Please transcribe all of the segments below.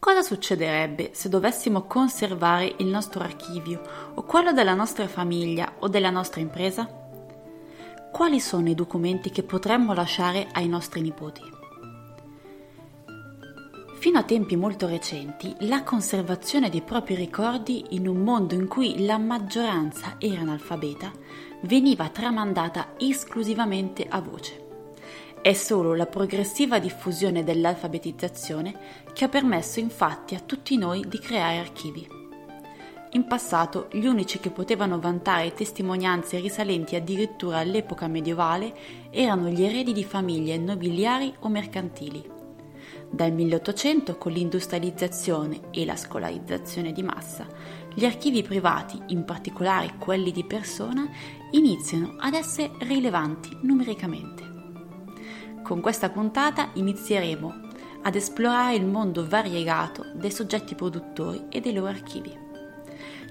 Cosa succederebbe se dovessimo conservare il nostro archivio o quello della nostra famiglia o della nostra impresa? Quali sono i documenti che potremmo lasciare ai nostri nipoti? Fino a tempi molto recenti, la conservazione dei propri ricordi in un mondo in cui la maggioranza era analfabeta veniva tramandata esclusivamente a voce. È solo la progressiva diffusione dell'alfabetizzazione che ha permesso infatti a tutti noi di creare archivi. In passato gli unici che potevano vantare testimonianze risalenti addirittura all'epoca medievale erano gli eredi di famiglie nobiliari o mercantili. Dal 1800, con l'industrializzazione e la scolarizzazione di massa, gli archivi privati, in particolare quelli di persona, iniziano ad essere rilevanti numericamente. Con questa puntata inizieremo ad esplorare il mondo variegato dei soggetti produttori e dei loro archivi.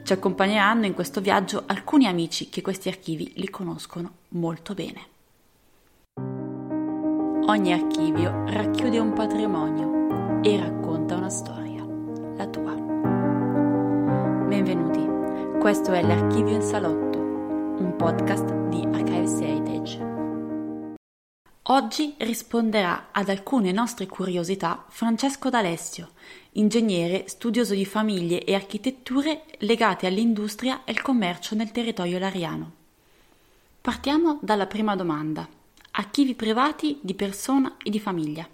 Ci accompagneranno in questo viaggio alcuni amici che questi archivi li conoscono molto bene. Ogni archivio racchiude un patrimonio e racconta una storia, la tua. Benvenuti, questo è l'Archivio in Salotto, un podcast di Archives Heritage. Oggi risponderà ad alcune nostre curiosità Francesco D'Alessio, ingegnere studioso di famiglie e architetture legate all'industria e al commercio nel territorio lariano. Partiamo dalla prima domanda. Archivi privati di persona e di famiglia.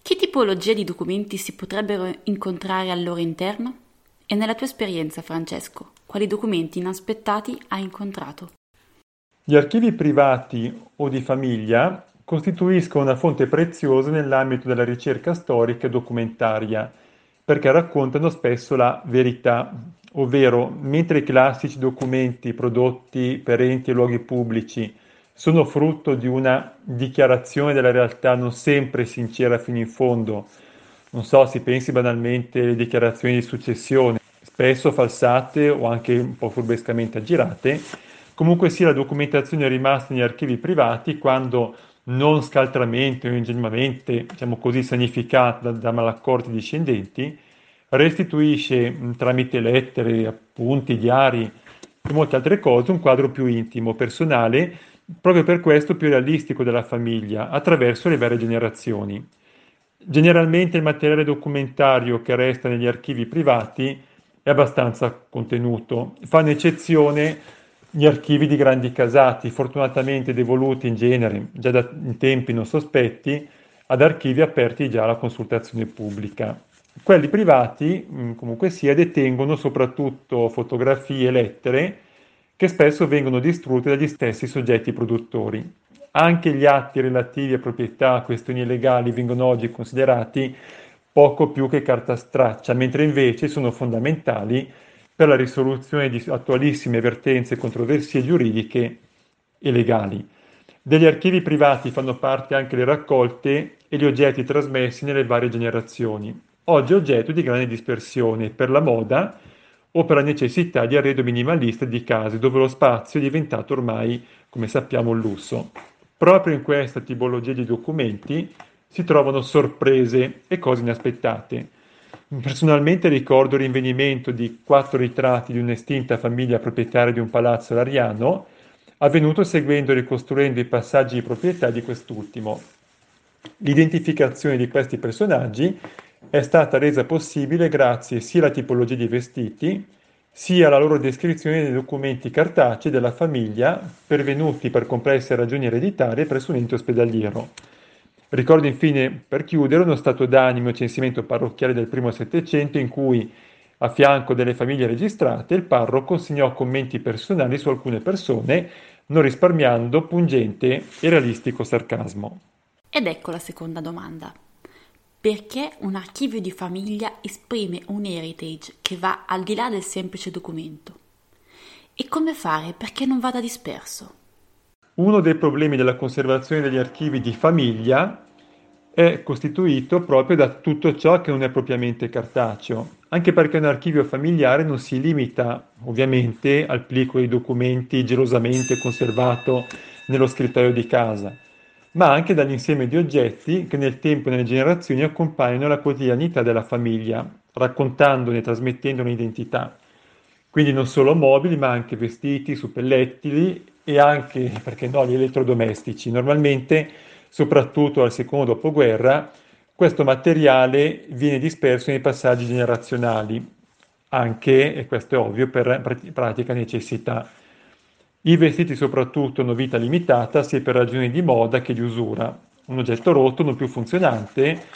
Che tipologia di documenti si potrebbero incontrare al loro interno? E nella tua esperienza, Francesco, quali documenti inaspettati hai incontrato? Gli archivi privati o di famiglia costituiscono una fonte preziosa nell'ambito della ricerca storica e documentaria, perché raccontano spesso la verità, ovvero mentre i classici documenti prodotti per enti e luoghi pubblici sono frutto di una dichiarazione della realtà non sempre sincera fino in fondo, non so, si pensi banalmente alle dichiarazioni di successione, spesso falsate o anche un po' furbescamente aggirate, comunque sia la documentazione rimasta negli archivi privati quando non scaltramente o ingenuamente, diciamo così, sanificata da, da discendenti, restituisce tramite lettere, appunti, diari e molte altre cose un quadro più intimo, personale, proprio per questo più realistico della famiglia, attraverso le varie generazioni. Generalmente il materiale documentario che resta negli archivi privati è abbastanza contenuto, fanno eccezione gli archivi di grandi casati, fortunatamente devoluti in genere, già da in tempi non sospetti, ad archivi aperti già alla consultazione pubblica. Quelli privati, comunque sia, detengono soprattutto fotografie e lettere che spesso vengono distrutte dagli stessi soggetti produttori. Anche gli atti relativi a proprietà, questioni legali vengono oggi considerati poco più che carta straccia, mentre invece sono fondamentali per la risoluzione di attualissime vertenze e controversie giuridiche e legali. Degli archivi privati fanno parte anche le raccolte e gli oggetti trasmessi nelle varie generazioni, oggi oggetto di grande dispersione per la moda o per la necessità di arredo minimalista di case dove lo spazio è diventato ormai, come sappiamo, un lusso. Proprio in questa tipologia di documenti si trovano sorprese e cose inaspettate Personalmente ricordo il rinvenimento di quattro ritratti di un'estinta famiglia proprietaria di un palazzo lariano, avvenuto seguendo e ricostruendo i passaggi di proprietà di quest'ultimo. L'identificazione di questi personaggi è stata resa possibile grazie sia alla tipologia di vestiti, sia alla loro descrizione nei documenti cartacei della famiglia pervenuti per complesse ragioni ereditarie presso un ente ospedaliero. Ricordo infine, per chiudere, uno stato d'animo e censimento parrocchiale del primo Settecento in cui, a fianco delle famiglie registrate, il parroco consegnò commenti personali su alcune persone, non risparmiando pungente e realistico sarcasmo. Ed ecco la seconda domanda. Perché un archivio di famiglia esprime un heritage che va al di là del semplice documento? E come fare perché non vada disperso? Uno dei problemi della conservazione degli archivi di famiglia è costituito proprio da tutto ciò che non è propriamente cartaceo, anche perché un archivio familiare non si limita ovviamente al plico dei documenti gelosamente conservato nello scrittoio di casa, ma anche dall'insieme di oggetti che nel tempo e nelle generazioni accompagnano la quotidianità della famiglia, raccontandone e trasmettendo un'identità. Quindi non solo mobili, ma anche vestiti, suppellettili e anche, perché no, gli elettrodomestici. Normalmente, soprattutto al secondo dopoguerra, questo materiale viene disperso nei passaggi generazionali, anche, e questo è ovvio, per pratica necessità. I vestiti soprattutto hanno vita limitata sia per ragioni di moda che di usura. Un oggetto rotto, non più funzionante,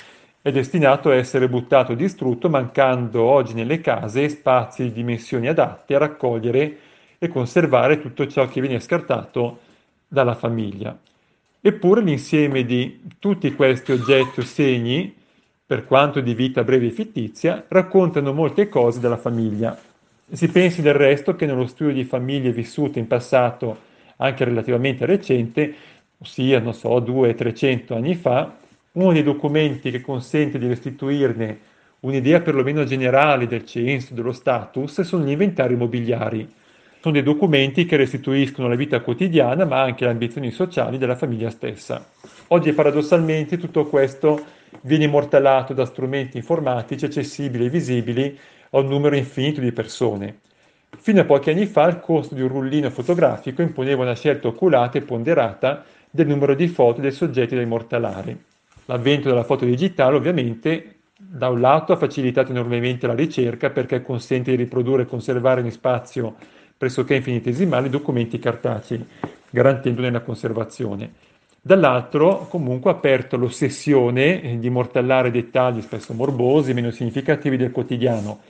è destinato a essere buttato o distrutto, mancando oggi nelle case spazi di dimensioni adatte a raccogliere e conservare tutto ciò che viene scartato dalla famiglia. Eppure l'insieme di tutti questi oggetti o segni, per quanto di vita breve e fittizia, raccontano molte cose della famiglia. Si pensi del resto che nello studio di famiglie vissute in passato, anche relativamente recente, ossia, non so, 200-300 anni fa, uno dei documenti che consente di restituirne un'idea perlomeno generale del censo, dello status, sono gli inventari immobiliari sono dei documenti che restituiscono la vita quotidiana, ma anche le ambizioni sociali della famiglia stessa. Oggi paradossalmente tutto questo viene immortalato da strumenti informatici accessibili e visibili a un numero infinito di persone. Fino a pochi anni fa il costo di un rullino fotografico imponeva una scelta oculata e ponderata del numero di foto dei soggetti da immortalare. L'avvento della foto digitale ovviamente da un lato ha facilitato enormemente la ricerca perché consente di riprodurre e conservare in spazio pressoché infinitesimali documenti cartacei, garantendone la conservazione. Dall'altro, comunque, ha aperto l'ossessione di immortallare dettagli spesso morbosi, meno significativi del quotidiano,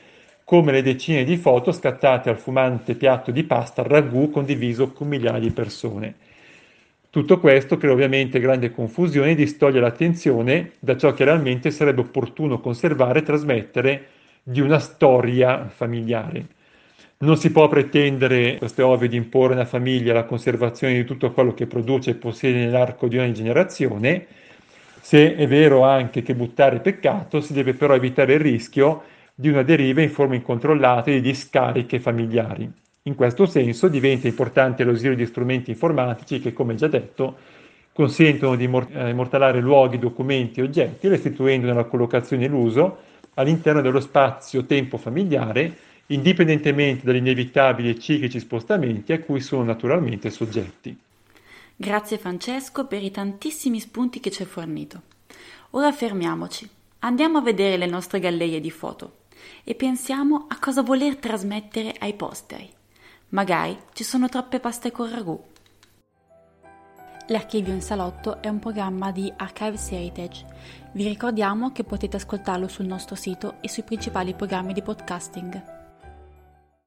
come le decine di foto scattate al fumante piatto di pasta ragù condiviso con migliaia di persone. Tutto questo crea ovviamente grande confusione e distoglie l'attenzione da ciò che realmente sarebbe opportuno conservare e trasmettere di una storia familiare. Non si può pretendere, questo è ovvio, di imporre alla famiglia la conservazione di tutto quello che produce e possiede nell'arco di ogni generazione, se è vero anche che buttare è peccato, si deve però evitare il rischio di una deriva in forma incontrollata di discariche familiari. In questo senso diventa importante l'ausilio di strumenti informatici che, come già detto, consentono di eh, immortalare luoghi, documenti e oggetti, restituendone la collocazione e l'uso all'interno dello spazio-tempo familiare indipendentemente dagli inevitabili e ciclici spostamenti a cui sono naturalmente soggetti. Grazie Francesco per i tantissimi spunti che ci hai fornito. Ora fermiamoci, andiamo a vedere le nostre gallerie di foto e pensiamo a cosa voler trasmettere ai posteri. Magari ci sono troppe paste con ragù. L'Archivio in Salotto è un programma di Archives Heritage. Vi ricordiamo che potete ascoltarlo sul nostro sito e sui principali programmi di podcasting.